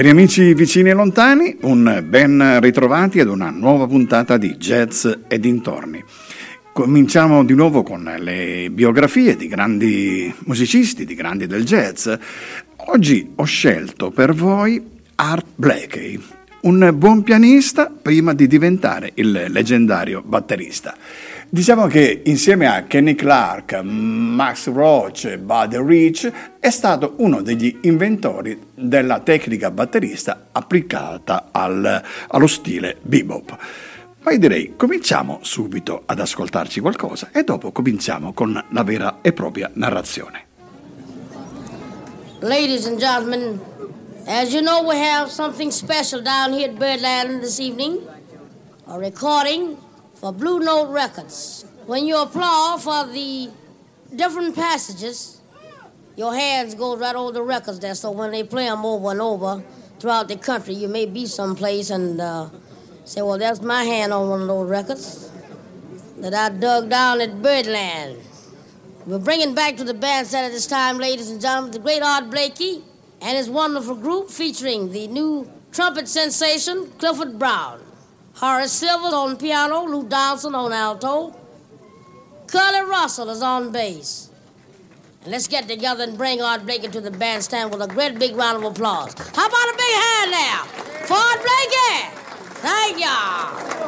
Cari amici vicini e lontani, un ben ritrovati ad una nuova puntata di Jazz e dintorni. Cominciamo di nuovo con le biografie di grandi musicisti, di grandi del jazz. Oggi ho scelto per voi Art Blakey, un buon pianista prima di diventare il leggendario batterista. Diciamo che insieme a Kenny Clark, Max Roach e Buddy Rich è stato uno degli inventori della tecnica batterista applicata al, allo stile bebop. Ma io direi cominciamo subito ad ascoltarci qualcosa e dopo cominciamo con la vera e propria narrazione. Ladies and gentlemen, as you know we have something special down here at Birdland this evening. A recording for Blue Note Records. When you applaud for the different passages, your hands go right over the records there. So when they play them over and over throughout the country, you may be someplace and uh, say, "Well, that's my hand on one of those records that I dug down at Birdland." We're bringing back to the bandstand at this time, ladies and gentlemen, the great Art Blakey and his wonderful group featuring the new trumpet sensation, Clifford Brown. Horace Silver on piano, Lou Donaldson on alto. Curly Russell is on bass. And let's get together and bring Art Blakey to the bandstand with a great big round of applause. How about a big hand now for Art Blakey? Thank y'all.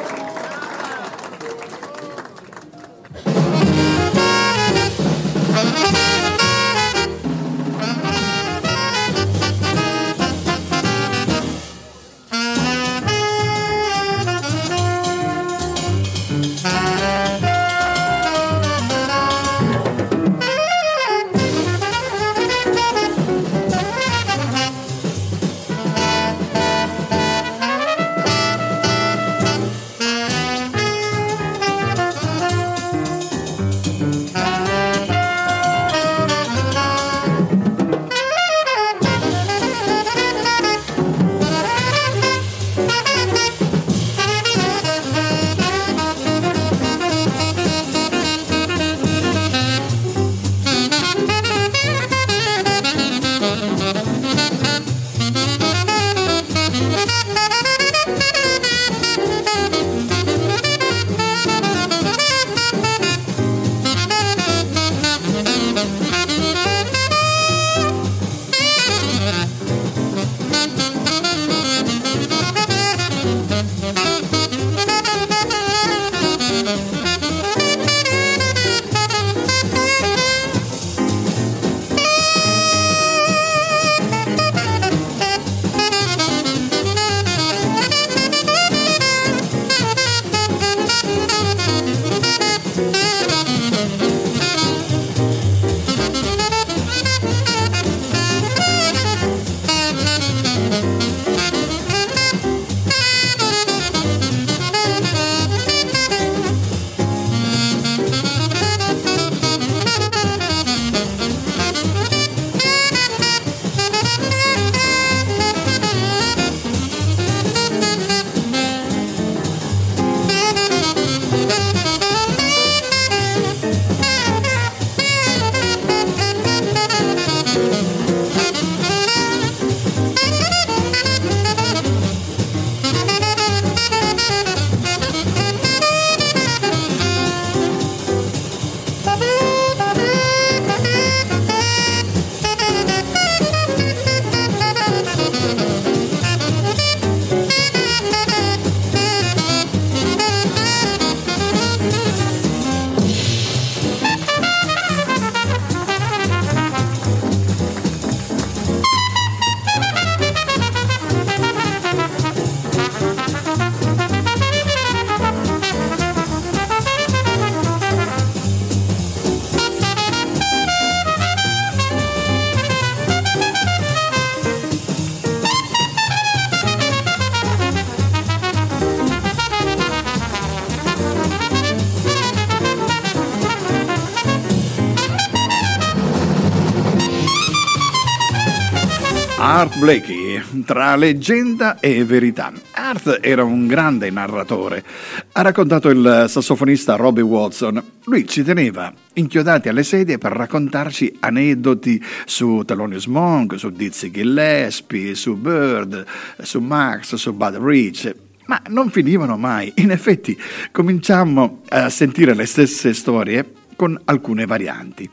Art Blakey, tra leggenda e verità. Art era un grande narratore. Ha raccontato il sassofonista Robbie Watson. Lui ci teneva inchiodati alle sedie per raccontarci aneddoti su Thelonious Monk, su Dizzy Gillespie, su Bird, su Max, su Bud Rich. Ma non finivano mai. In effetti cominciammo a sentire le stesse storie con alcune varianti.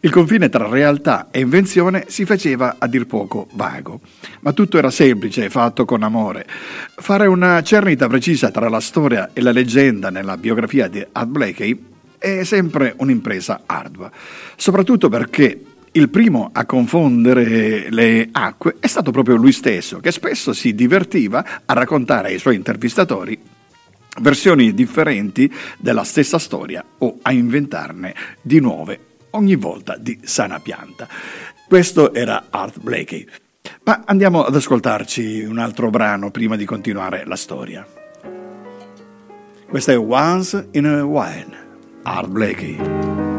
Il confine tra realtà e invenzione si faceva a dir poco vago, ma tutto era semplice e fatto con amore. Fare una cernita precisa tra la storia e la leggenda nella biografia di Art Blakey è sempre un'impresa ardua, soprattutto perché il primo a confondere le acque è stato proprio lui stesso, che spesso si divertiva a raccontare ai suoi intervistatori versioni differenti della stessa storia o a inventarne di nuove ogni volta di sana pianta. Questo era Art Blakey. Ma andiamo ad ascoltarci un altro brano prima di continuare la storia. Questa è Once in a While, Art Blakey.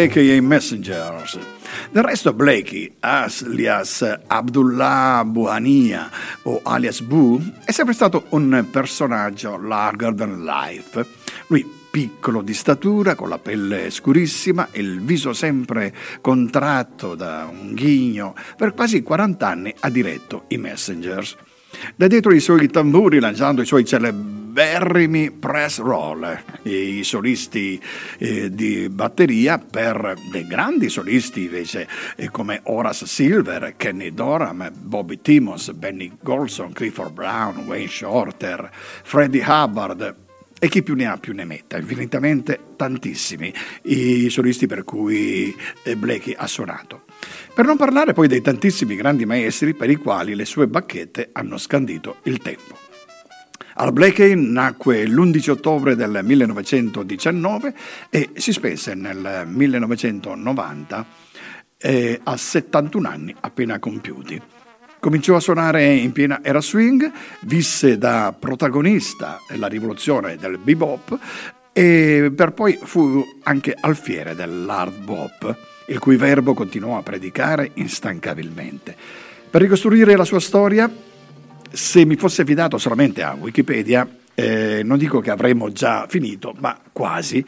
Blakey e i Messengers. Del resto Blakey, alias Abdullah Buhania o alias Boo, è sempre stato un personaggio larger than life. Lui piccolo di statura, con la pelle scurissima, il viso sempre contratto da un ghigno, per quasi 40 anni ha diretto i Messengers. Da dietro i suoi tamburi, lanciando i suoi celeberrimi press roll, i solisti eh, di batteria per dei grandi solisti invece eh, come Horace Silver, Kenny Dorham, Bobby Timmons, Benny Golson, Clifford Brown, Wayne Shorter, Freddie Hubbard, e chi più ne ha più ne metta, infinitamente tantissimi i solisti per cui eh, Blakey ha suonato. Per non parlare poi dei tantissimi grandi maestri per i quali le sue bacchette hanno scandito il tempo. Al Blakey nacque l'11 ottobre del 1919 e si spese nel 1990 eh, a 71 anni appena compiuti. Cominciò a suonare in piena era swing, visse da protagonista della rivoluzione del bebop e per poi fu anche alfiere dell'hard bop, il cui verbo continuò a predicare instancabilmente. Per ricostruire la sua storia, se mi fosse fidato solamente a Wikipedia, eh, non dico che avremmo già finito, ma quasi,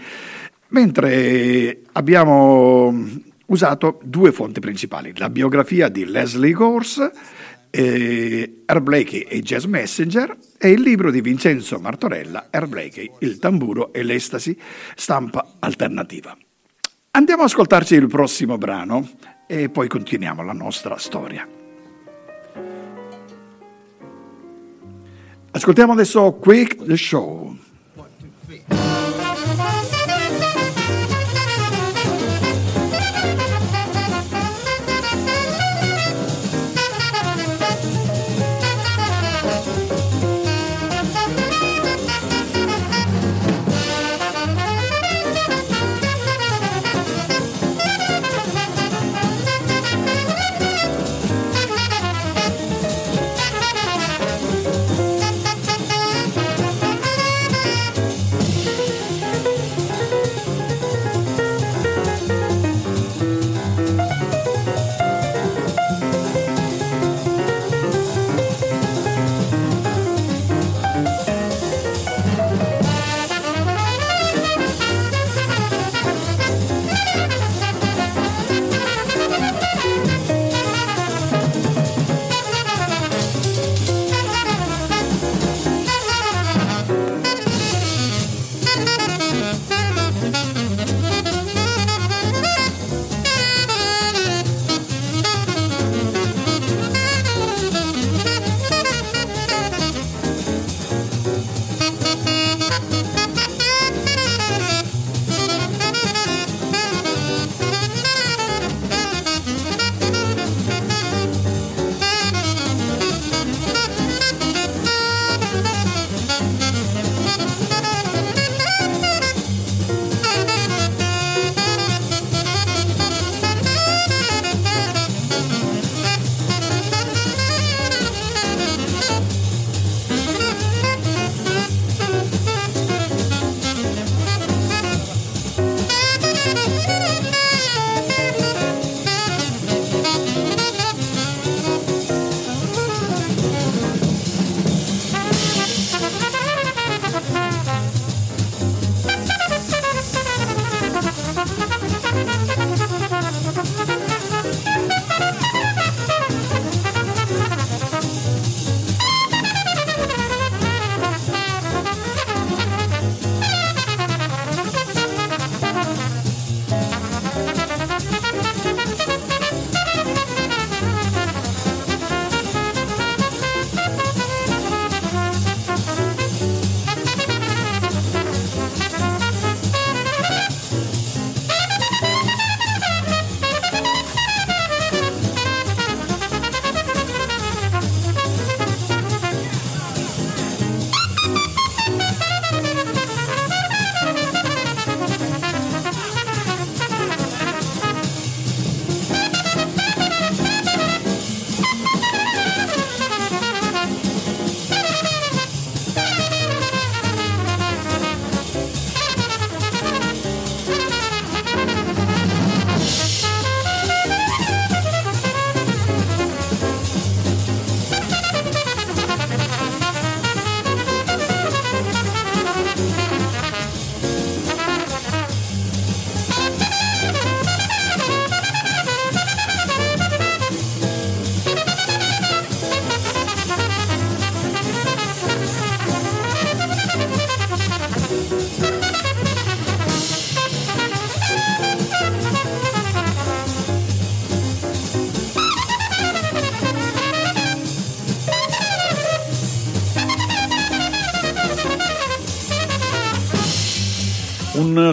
mentre abbiamo usato due fonti principali, la biografia di Leslie Gorse eh, Air Blakey e Jazz Messenger e il libro di Vincenzo Martorella, Air Blakey, il tamburo e l'estasi, stampa alternativa. Andiamo ad ascoltarci il prossimo brano e poi continuiamo la nostra storia. Ascoltiamo adesso Quick the Show. Un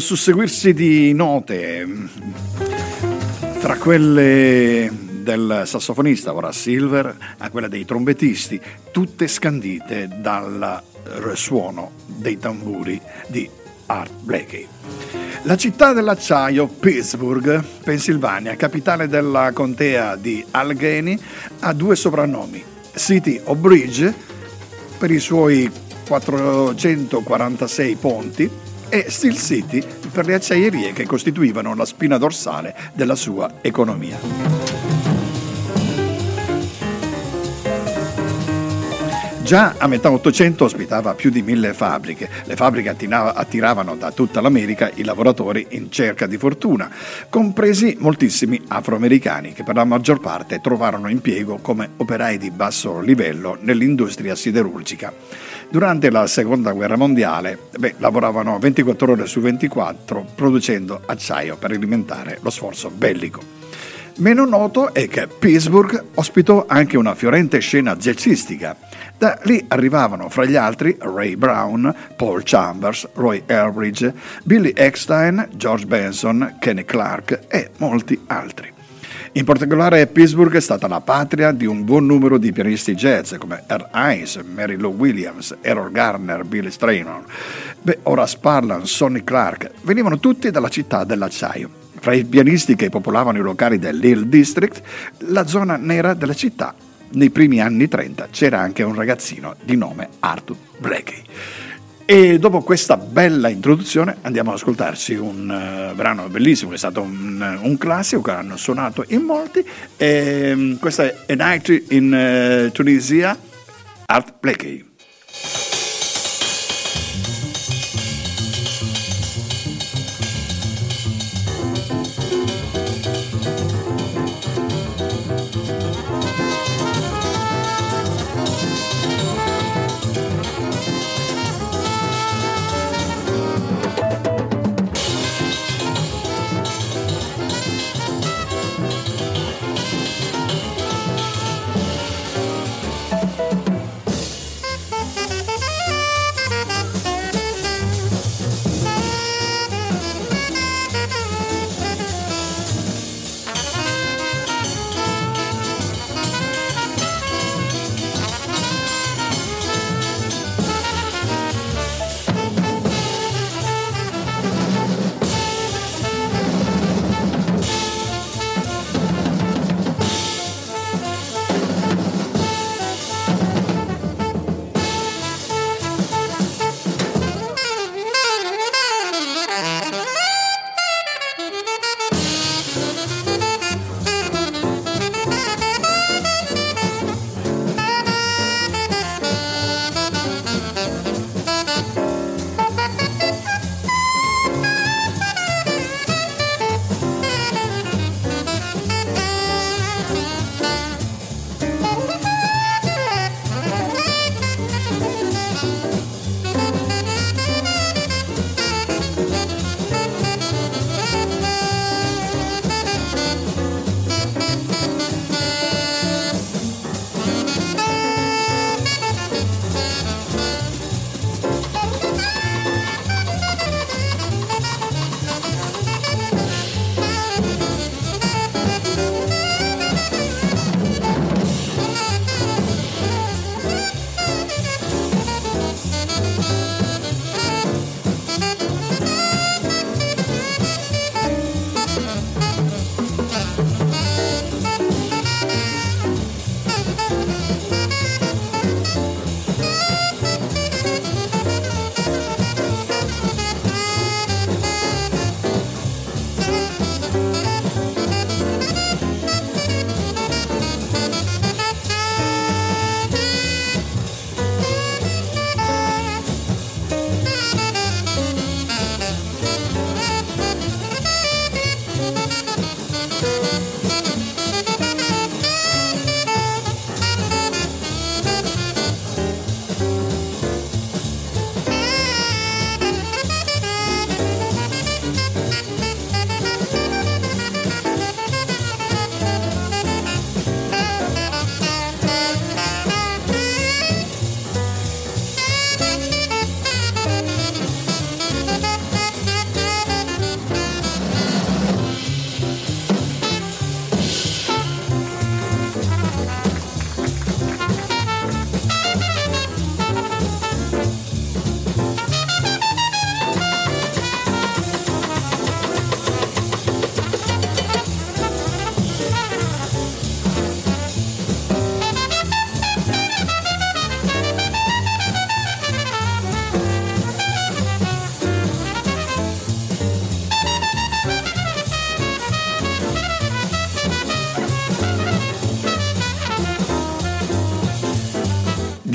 susseguirsi di note tra quelle del sassofonista ora Silver a quelle dei trombettisti, tutte scandite dal suono dei tamburi di Art Blakey. La città dell'acciaio, Pittsburgh, Pennsylvania, capitale della contea di Allegheny, ha due soprannomi, City of Bridge per i suoi 446 ponti e Steel City per le acciaierie che costituivano la spina dorsale della sua economia. Già a metà Ottocento ospitava più di mille fabbriche. Le fabbriche attiravano da tutta l'America i lavoratori in cerca di fortuna, compresi moltissimi afroamericani che per la maggior parte trovarono impiego come operai di basso livello nell'industria siderurgica. Durante la seconda guerra mondiale beh, lavoravano 24 ore su 24 producendo acciaio per alimentare lo sforzo bellico. Meno noto è che Pittsburgh ospitò anche una fiorente scena jazzistica da lì arrivavano fra gli altri Ray Brown, Paul Chambers, Roy Elbridge, Billy Eckstein, George Benson, Kenny Clark e molti altri. In particolare Pittsburgh è stata la patria di un buon numero di pianisti jazz come Earl Hines, Mary Lou Williams, Errol Garner, Billy Straynon, Beh, Horace Parlan, Sonny Clark, venivano tutti dalla città dell'acciaio. Fra i pianisti che popolavano i locali dell'Hill District, la zona nera della città nei primi anni 30 c'era anche un ragazzino di nome Arthur Blakey. E dopo questa bella introduzione andiamo ad ascoltarci un uh, brano bellissimo, che è stato un, un, classico che hanno suonato in molti. E, um, questa è A Night in uh, Tunisia, Art Blakey.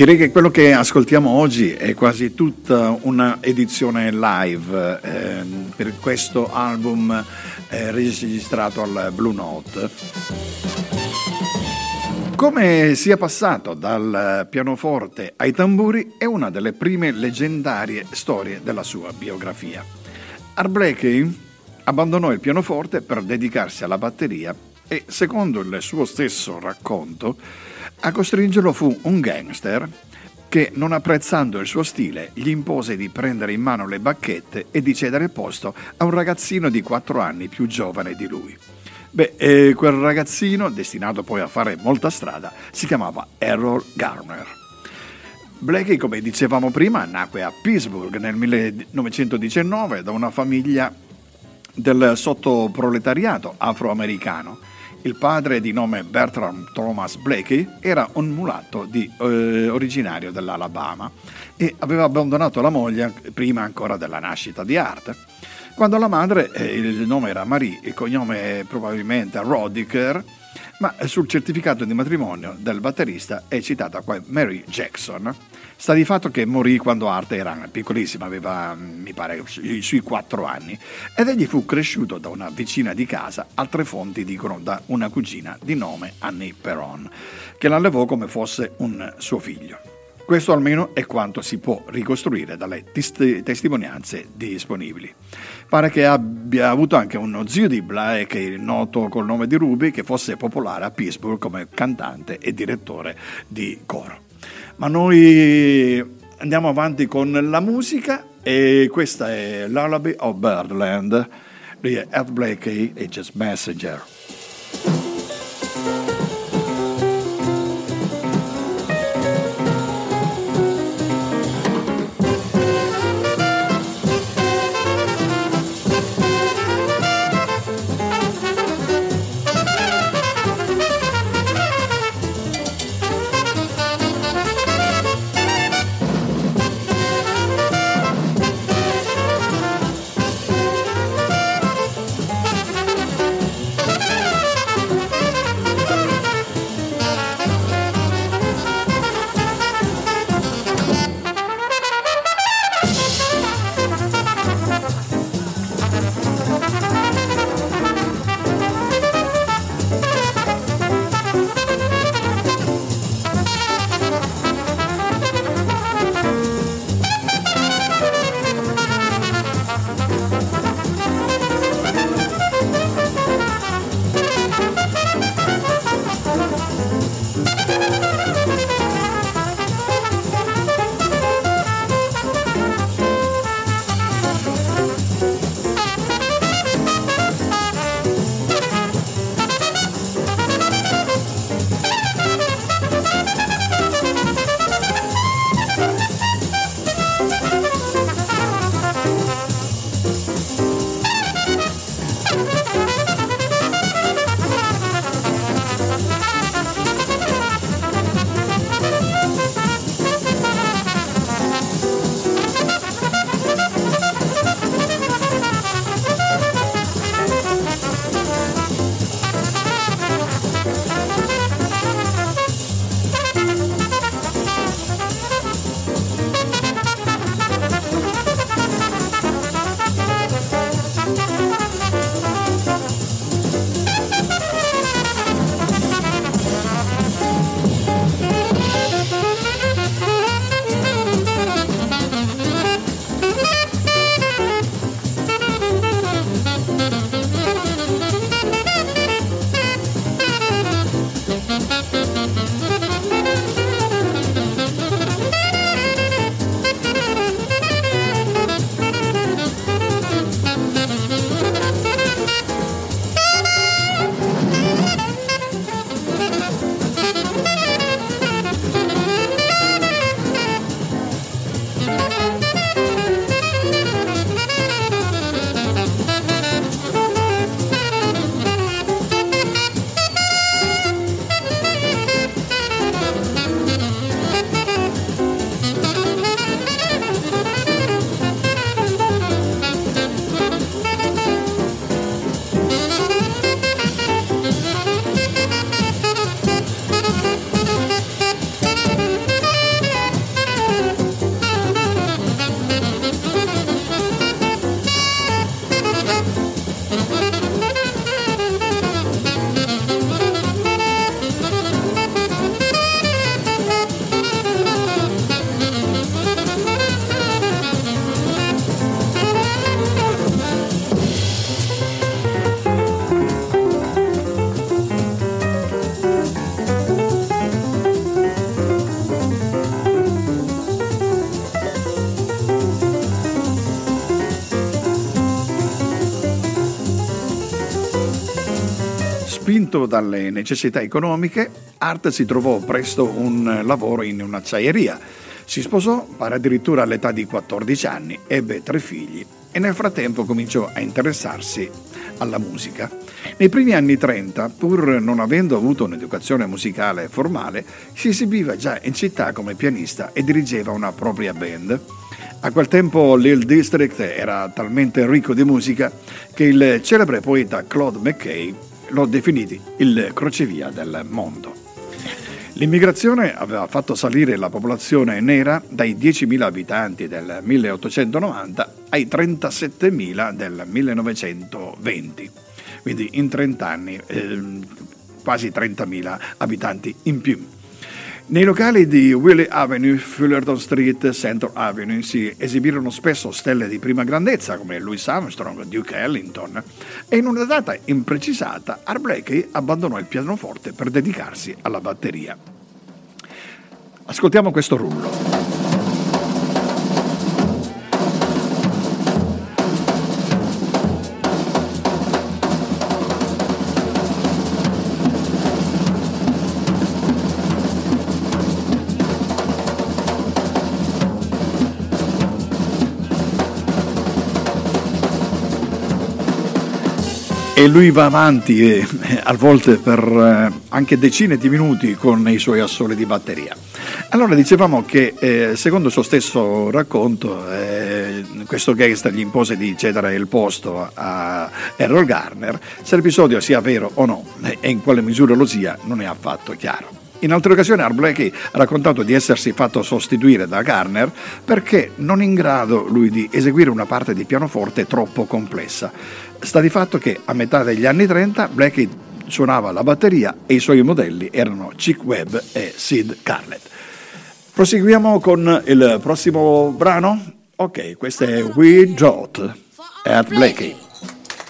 Direi che quello che ascoltiamo oggi è quasi tutta una edizione live eh, per questo album eh, registrato al Blue Note. Come sia passato dal pianoforte ai tamburi è una delle prime leggendarie storie della sua biografia. Art Blakey abbandonò il pianoforte per dedicarsi alla batteria e, secondo il suo stesso racconto, a costringerlo fu un gangster che, non apprezzando il suo stile, gli impose di prendere in mano le bacchette e di cedere posto a un ragazzino di 4 anni più giovane di lui. Beh, eh, quel ragazzino, destinato poi a fare molta strada, si chiamava Errol Garner. Blakey, come dicevamo prima, nacque a Pittsburgh nel 1919 da una famiglia del sottoproletariato afroamericano il padre, di nome Bertram Thomas Blakey, era un mulatto di, eh, originario dell'Alabama e aveva abbandonato la moglie prima ancora della nascita di Art. Quando la madre, eh, il nome era Marie, il cognome probabilmente Rodiker, ma sul certificato di matrimonio del batterista è citata qua Mary Jackson, Sta di fatto che morì quando Art era piccolissima, aveva mi pare sui 4 anni, ed egli fu cresciuto da una vicina di casa, altre fonti dicono da una cugina di nome Annie Perron, che l'allevò come fosse un suo figlio. Questo almeno è quanto si può ricostruire dalle tis- testimonianze disponibili. Pare che abbia avuto anche uno zio di Blake, noto col nome di Ruby, che fosse popolare a Pittsburgh come cantante e direttore di coro. Ma noi andiamo avanti con la musica e questa è Lullaby of Birdland di Ed Blakey e Just Messenger. Spinto dalle necessità economiche, Art si trovò presto un lavoro in un'acciaieria. Si sposò, pare addirittura all'età di 14 anni, ebbe tre figli e nel frattempo cominciò a interessarsi alla musica. Nei primi anni 30, pur non avendo avuto un'educazione musicale formale, si esibiva già in città come pianista e dirigeva una propria band. A quel tempo l'Hill District era talmente ricco di musica che il celebre poeta Claude McKay lo definì il crocevia del mondo. L'immigrazione aveva fatto salire la popolazione nera dai 10.000 abitanti del 1890 ai 37.000 del 1920, quindi in 30 anni eh, quasi 30.000 abitanti in più. Nei locali di Willie Avenue, Fullerton Street, Central Avenue si esibirono spesso stelle di prima grandezza come Louis Armstrong, Duke Ellington e in una data imprecisata Art Blakey abbandonò il pianoforte per dedicarsi alla batteria. Ascoltiamo questo rullo. E lui va avanti eh, a volte per eh, anche decine di minuti con i suoi assoli di batteria. Allora dicevamo che eh, secondo il suo stesso racconto eh, questo gangster gli impose di cedere il posto a Errol Garner, se l'episodio sia vero o no e in quale misura lo sia non è affatto chiaro. In altre occasioni Art Blakey ha raccontato di essersi fatto sostituire da Garner perché non in grado lui di eseguire una parte di pianoforte troppo complessa. Sta di fatto che a metà degli anni 30 Blakey suonava la batteria e i suoi modelli erano Chick Webb e Sid Carlett. Proseguiamo con il prossimo brano. Ok, questo è We Drought, Art Blakey.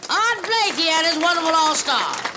Art Blakey and his wonderful all-star.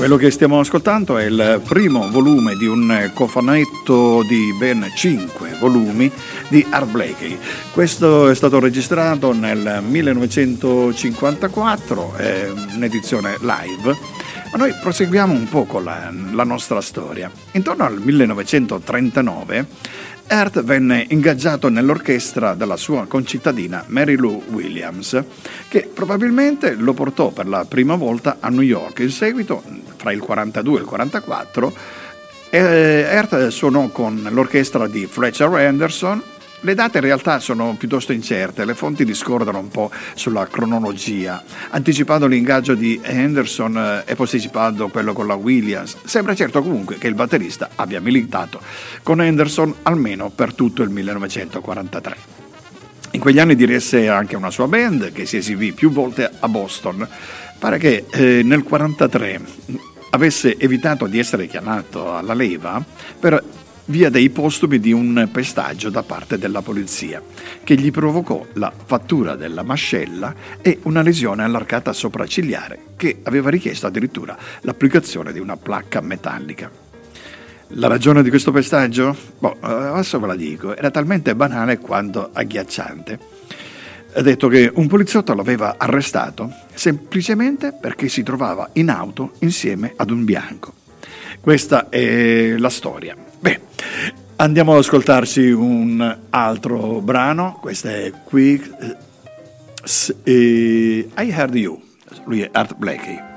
Quello che stiamo ascoltando è il primo volume di un cofanetto di ben 5 volumi di Art Blakey. Questo è stato registrato nel 1954, è un'edizione live. Ma noi proseguiamo un po' con la, la nostra storia. Intorno al 1939 Earth venne ingaggiato nell'orchestra della sua concittadina Mary Lou Williams, che probabilmente lo portò per la prima volta a New York. In seguito, fra il 42 e il 44, Earth suonò con l'orchestra di Fletcher Anderson le date in realtà sono piuttosto incerte, le fonti discordano un po' sulla cronologia, anticipando l'ingaggio di Henderson eh, e posticipando quello con la Williams. Sembra certo comunque che il batterista abbia militato con Henderson almeno per tutto il 1943. In quegli anni diresse anche una sua band che si esibì più volte a Boston. Pare che eh, nel 1943 avesse evitato di essere chiamato alla leva per via dei postumi di un pestaggio da parte della polizia, che gli provocò la fattura della mascella e una lesione all'arcata sopraccigliare, che aveva richiesto addirittura l'applicazione di una placca metallica. La ragione di questo pestaggio? Boh, adesso ve la dico, era talmente banale quanto agghiacciante. Ha detto che un poliziotto l'aveva arrestato semplicemente perché si trovava in auto insieme ad un bianco. Questa è la storia. Beh, andiamo ad ascoltarci un altro brano, questo è Quick eh, I Heard You, lui è Art Blakey.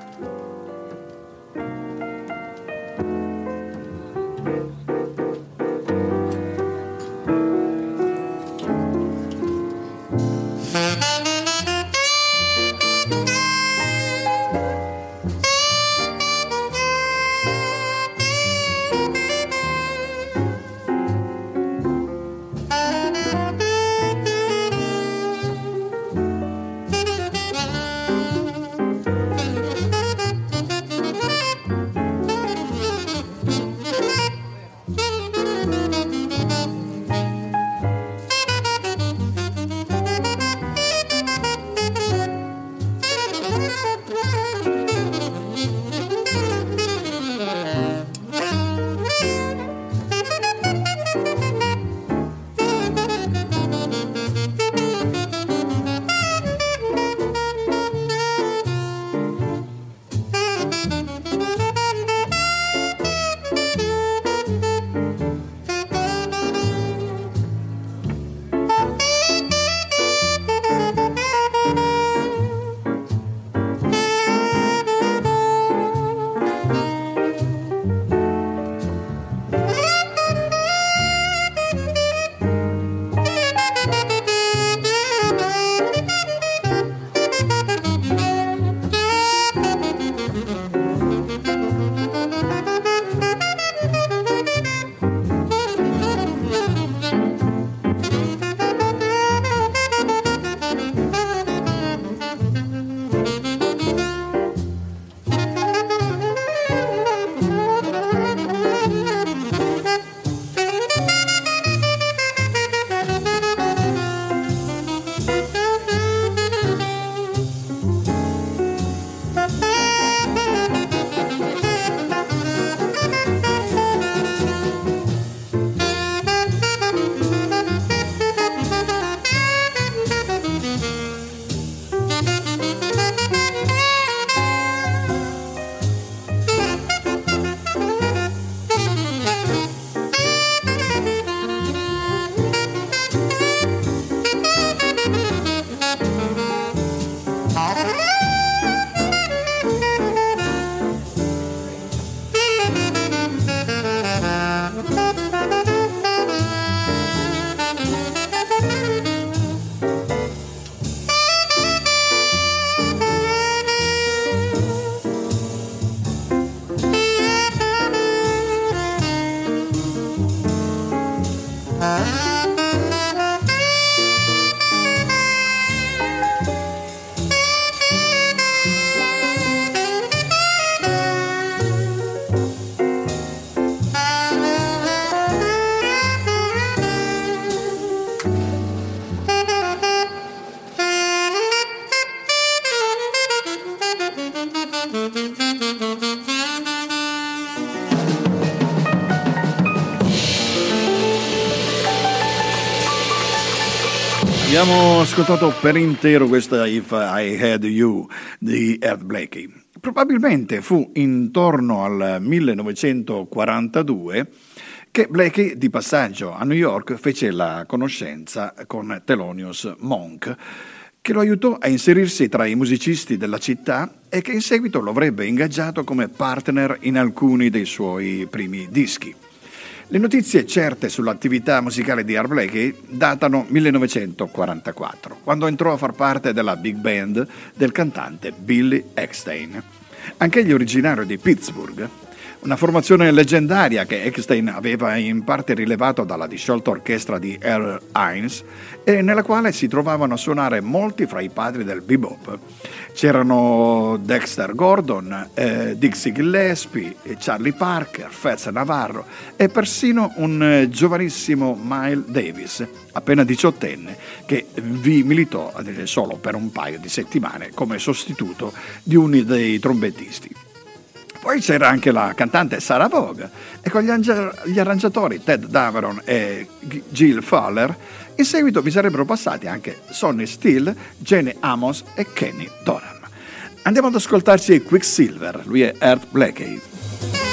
Ascoltato per intero questa If I Had You di Ed Blakey. Probabilmente fu intorno al 1942 che Blakey, di passaggio a New York, fece la conoscenza con Thelonious Monk, che lo aiutò a inserirsi tra i musicisti della città e che in seguito lo avrebbe ingaggiato come partner in alcuni dei suoi primi dischi. Le notizie certe sull'attività musicale di Art Blakey datano 1944, quando entrò a far parte della big band del cantante Billy Eckstein. Anch'egli originario di Pittsburgh, una formazione leggendaria che Eckstein aveva in parte rilevato dalla disciolta orchestra di Earl Hines e nella quale si trovavano a suonare molti fra i padri del bebop. C'erano Dexter Gordon, eh, Dixie Gillespie, Charlie Parker, Fats Navarro e persino un eh, giovanissimo Miles Davis, appena diciottenne, che vi militò eh, solo per un paio di settimane come sostituto di uno dei trombettisti. Poi c'era anche la cantante Sarah Vogue e con gli, ange- gli arrangiatori Ted Dameron e Jill Fowler in seguito vi sarebbero passati anche Sonny Steele, Jenny Amos e Kenny Dorham. Andiamo ad ascoltarci Quicksilver, lui è Earth Blackie.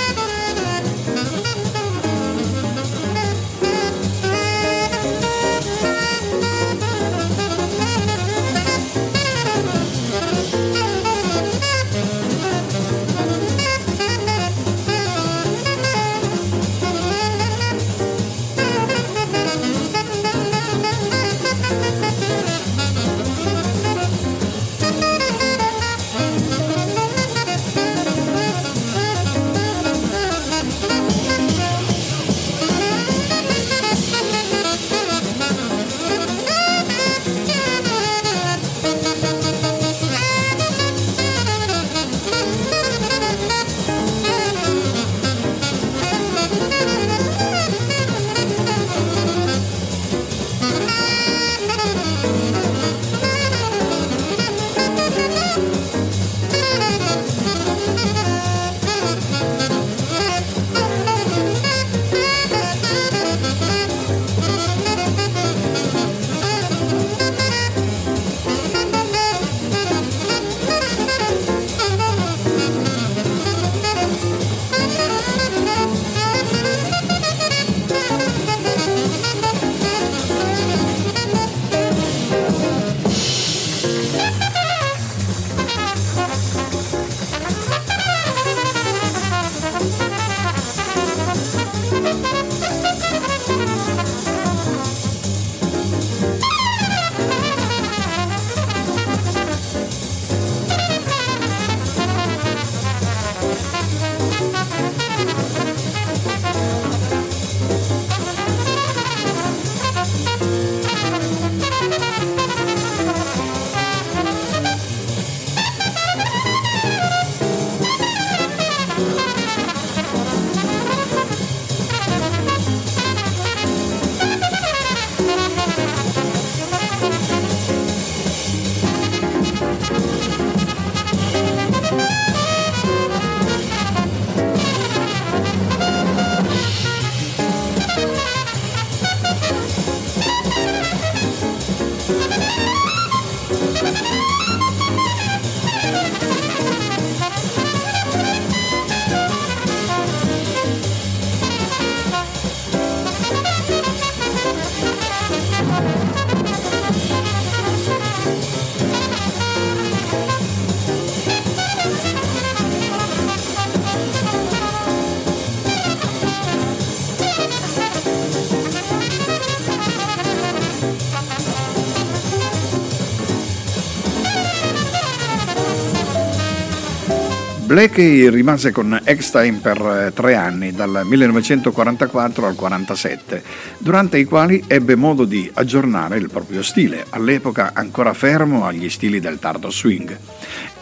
Blakey rimase con Eckstein per eh, tre anni, dal 1944 al 1947, durante i quali ebbe modo di aggiornare il proprio stile, all'epoca ancora fermo agli stili del tardo swing.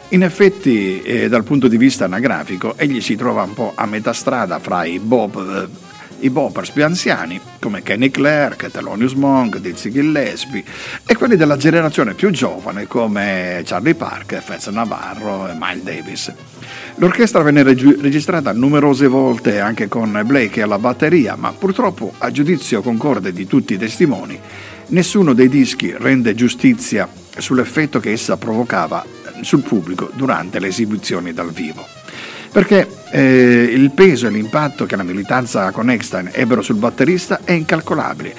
In effetti, eh, dal punto di vista anagrafico, egli si trova un po' a metà strada fra i Bob eh, i boppers più anziani come Kenny Clark, Thelonious Monk, Dizzy Gillespie e quelli della generazione più giovane come Charlie Parker, Fats Navarro e Miles Davis. L'orchestra venne reg- registrata numerose volte anche con Blake alla batteria, ma purtroppo a giudizio concorde di tutti i testimoni Nessuno dei dischi rende giustizia sull'effetto che essa provocava sul pubblico durante le esibizioni dal vivo. Perché eh, il peso e l'impatto che la militanza con Eckstein ebbero sul batterista è incalcolabile.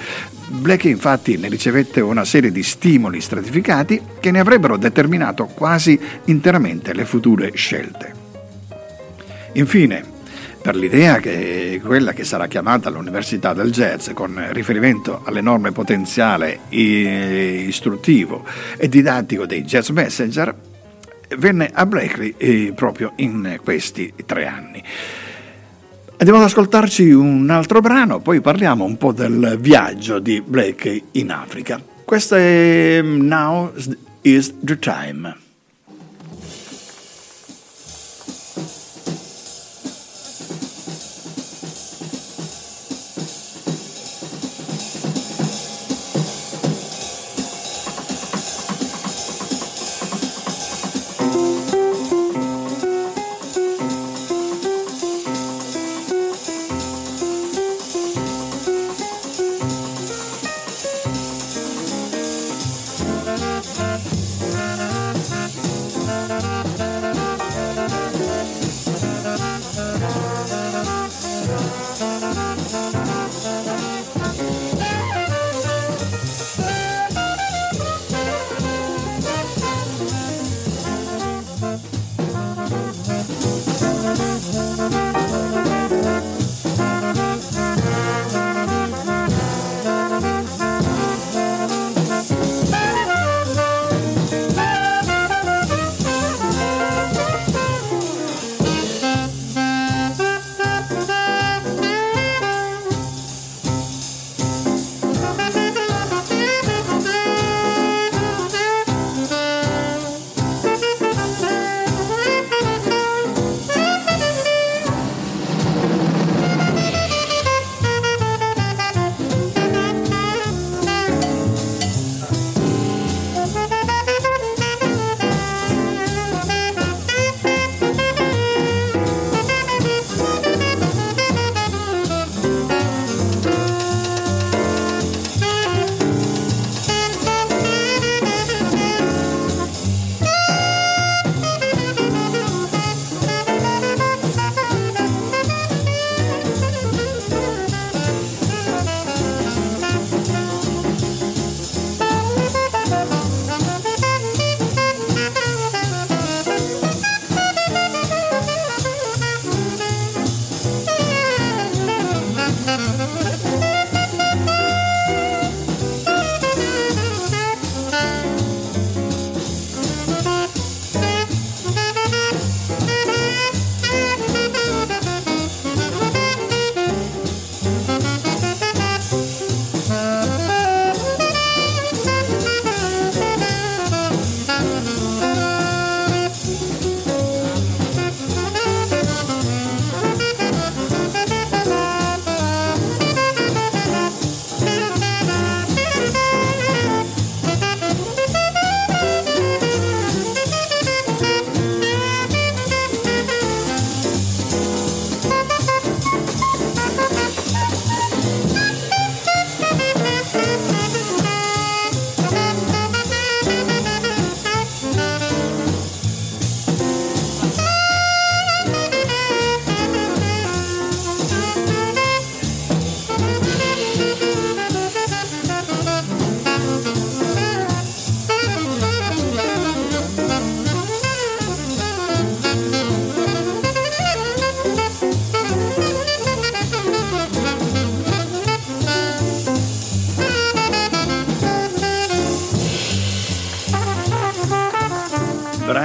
Black infatti ne ricevette una serie di stimoli stratificati che ne avrebbero determinato quasi interamente le future scelte. Infine, per l'idea che quella che sarà chiamata l'Università del Jazz, con riferimento all'enorme potenziale istruttivo e didattico dei Jazz Messenger, venne a Blakely eh, proprio in questi tre anni. Andiamo ad ascoltarci un altro brano, poi parliamo un po' del viaggio di Blakely in Africa. Questo è Now is the Time.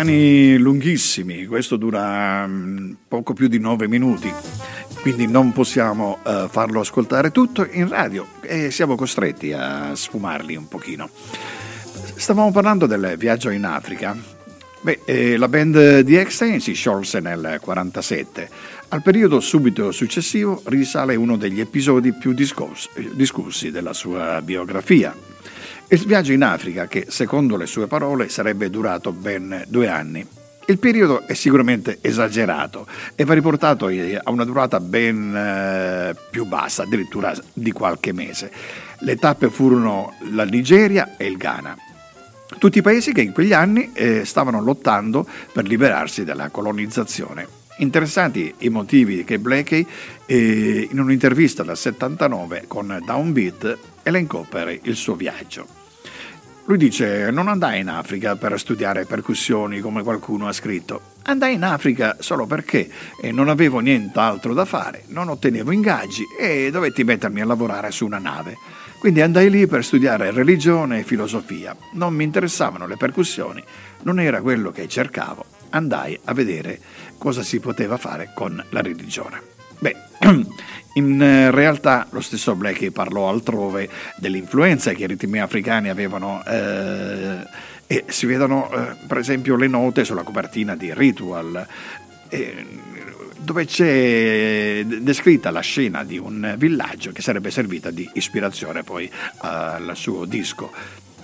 Brani lunghissimi, questo dura mm, poco più di nove minuti, quindi non possiamo uh, farlo ascoltare tutto in radio e siamo costretti a sfumarli un pochino. Stavamo parlando del viaggio in Africa. Beh, eh, la band di Eckstein si sciolse nel 1947. Al periodo subito successivo risale uno degli episodi più discussi, discussi della sua biografia, il viaggio in Africa, che secondo le sue parole sarebbe durato ben due anni, Il periodo è sicuramente esagerato e va riportato a una durata ben eh, più bassa, addirittura di qualche mese. Le tappe furono la Nigeria e il Ghana. Tutti i paesi che in quegli anni eh, stavano lottando per liberarsi dalla colonizzazione. Interessanti i motivi che Blakey, eh, in un'intervista del 79 con Downbeat, elencò per il suo viaggio. Lui dice: Non andai in Africa per studiare percussioni come qualcuno ha scritto. Andai in Africa solo perché non avevo nient'altro da fare, non ottenevo ingaggi e dovetti mettermi a lavorare su una nave. Quindi andai lì per studiare religione e filosofia. Non mi interessavano le percussioni, non era quello che cercavo. Andai a vedere cosa si poteva fare con la religione. Beh, In eh, realtà lo stesso Blackie parlò altrove dell'influenza che i ritmi africani avevano eh, e si vedono eh, per esempio le note sulla copertina di Ritual eh, dove c'è descritta la scena di un villaggio che sarebbe servita di ispirazione poi al suo disco.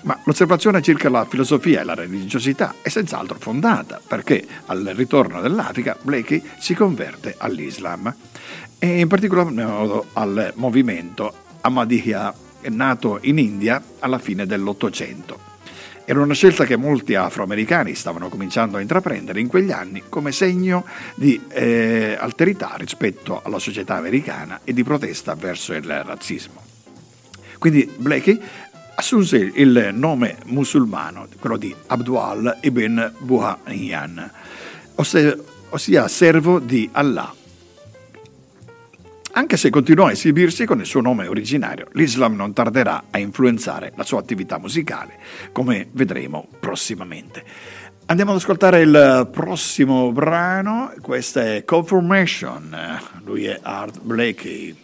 Ma l'osservazione circa la filosofia e la religiosità è senz'altro fondata, perché al ritorno dell'Africa Blakey si converte all'Islam e in particolar modo al movimento Ahmadiyya nato in India alla fine dell'Ottocento. Era una scelta che molti afroamericani stavano cominciando a intraprendere in quegli anni come segno di eh, alterità rispetto alla società americana e di protesta verso il razzismo. Quindi Blakey assunse il nome musulmano, quello di Abdul ibn Buhayyan, ossia servo di Allah anche se continuò a esibirsi con il suo nome originario, l'Islam non tarderà a influenzare la sua attività musicale, come vedremo prossimamente. Andiamo ad ascoltare il prossimo brano, questo è Confirmation, lui è Art Blakey.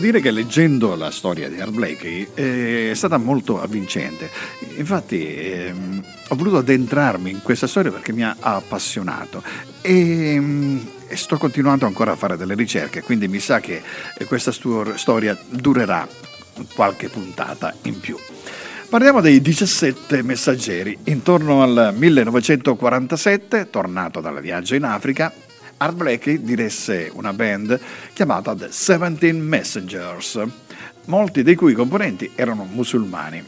Devo dire che leggendo la storia di Art Blakey eh, è stata molto avvincente. Infatti ehm, ho voluto addentrarmi in questa storia perché mi ha appassionato e, ehm, e, sto continuando ancora a fare delle ricerche, quindi mi sa che questa storia durerà qualche puntata in più. Parliamo dei 17 messaggeri. Intorno al 1947, tornato dal viaggio in Africa, Art Blakey diresse una band chiamata The Seventeen Messengers, molti dei cui componenti erano musulmani.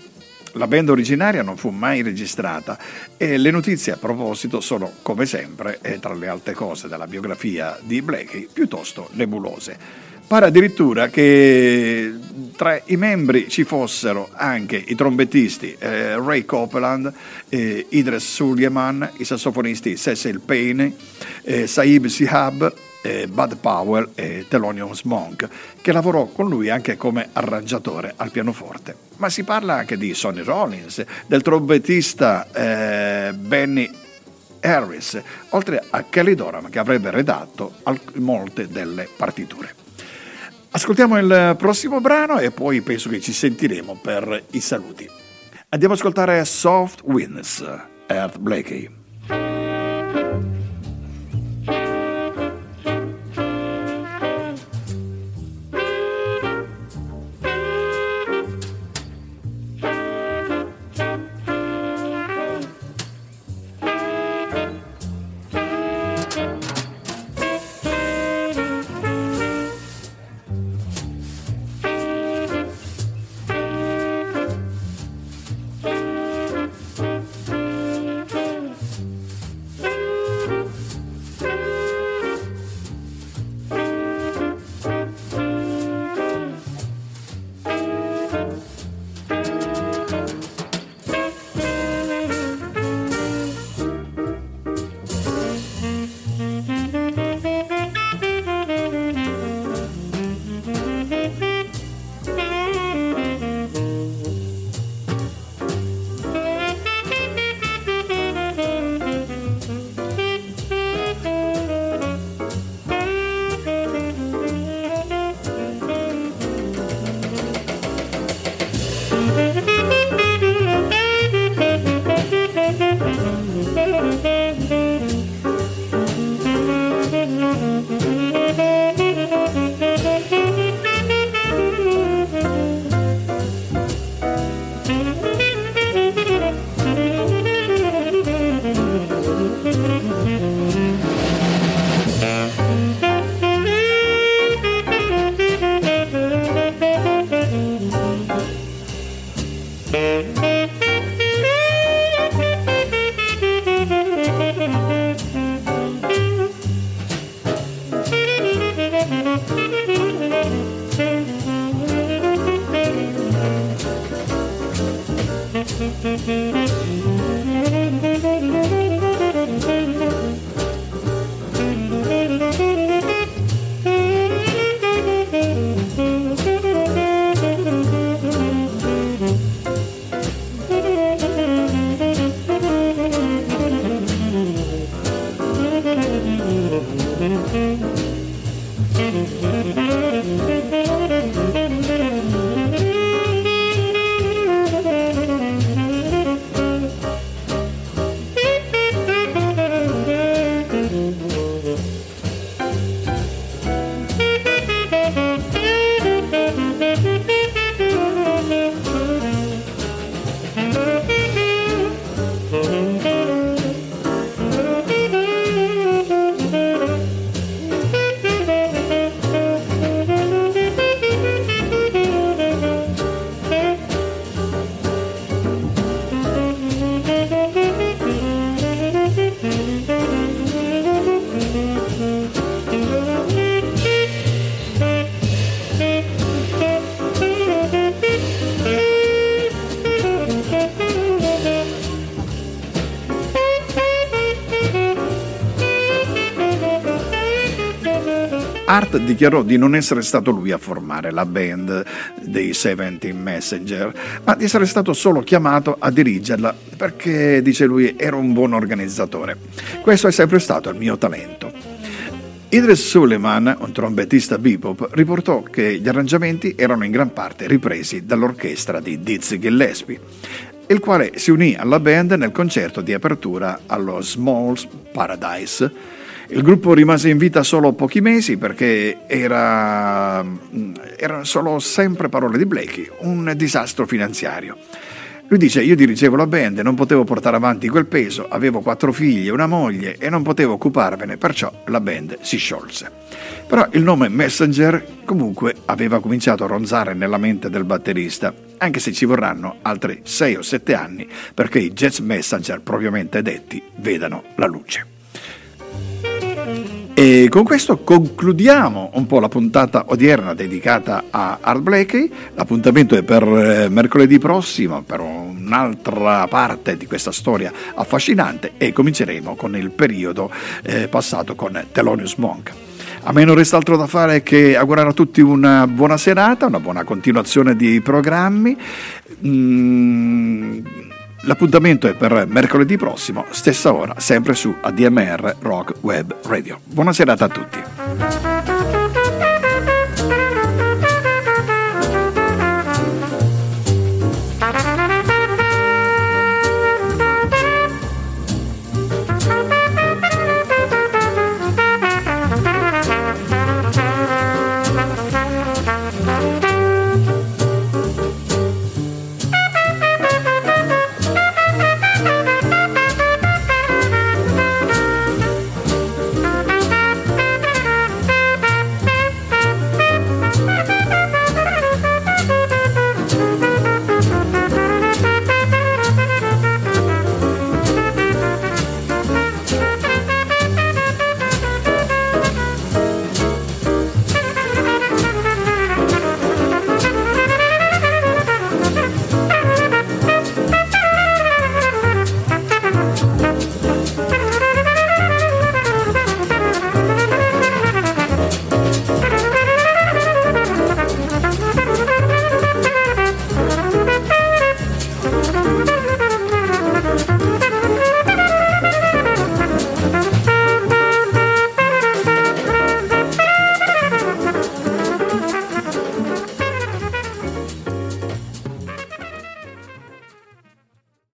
La band originaria non fu mai registrata e le notizie a proposito sono, come sempre, e tra le altre cose della biografia di Blakey, piuttosto nebulose. Pare addirittura che tra i membri ci fossero anche i trombettisti eh, Ray Copeland, eh, Idris Suleiman, i sassofonisti Cecil Payne, eh, Saib Sihab, eh, Bud Powell e Thelonious Monk, che lavorò con lui anche come arrangiatore al pianoforte. Ma si parla anche di Sonny Rollins, del trombettista eh, Benny Harris, oltre a Kelly Doran che avrebbe redatto molte delle partiture. Ascoltiamo il prossimo brano e poi penso che ci sentiremo per i saluti. Andiamo ad ascoltare Soft Winds, Earth Blakey. Hart dichiarò di non essere stato lui a formare la band dei Seventeen Messenger, ma di essere stato solo chiamato a dirigerla perché, dice lui, era un buon organizzatore. Questo è sempre stato il mio talento. Idris Suleiman, un trombettista bebop, riportò che gli arrangiamenti erano in gran parte ripresi dall'orchestra di Dizzy Gillespie, il quale si unì alla band nel concerto di apertura allo Smalls Paradise. Il gruppo rimase in vita solo pochi mesi perché era, erano solo sempre parole di Blakey, un disastro finanziario. Lui dice, io dirigevo la band, non potevo portare avanti quel peso, avevo quattro figli e una moglie e non potevo occuparmene, perciò la band si sciolse. Però il nome Messenger comunque aveva cominciato a ronzare nella mente del batterista, anche se ci vorranno altri sei o sette anni perché i Jazz Messenger propriamente detti vedano la luce. E con questo concludiamo un po' la puntata odierna dedicata a Art Blakey. L'appuntamento è per eh, mercoledì prossimo per un'altra parte di questa storia affascinante e cominceremo con il periodo eh, passato con Thelonious Monk. A me non resta altro da fare che augurare a tutti una buona serata, una buona continuazione di programmi. Mm L'appuntamento è per mercoledì prossimo, stessa ora, sempre su ADMR Rock Web Radio. Buona serata a tutti.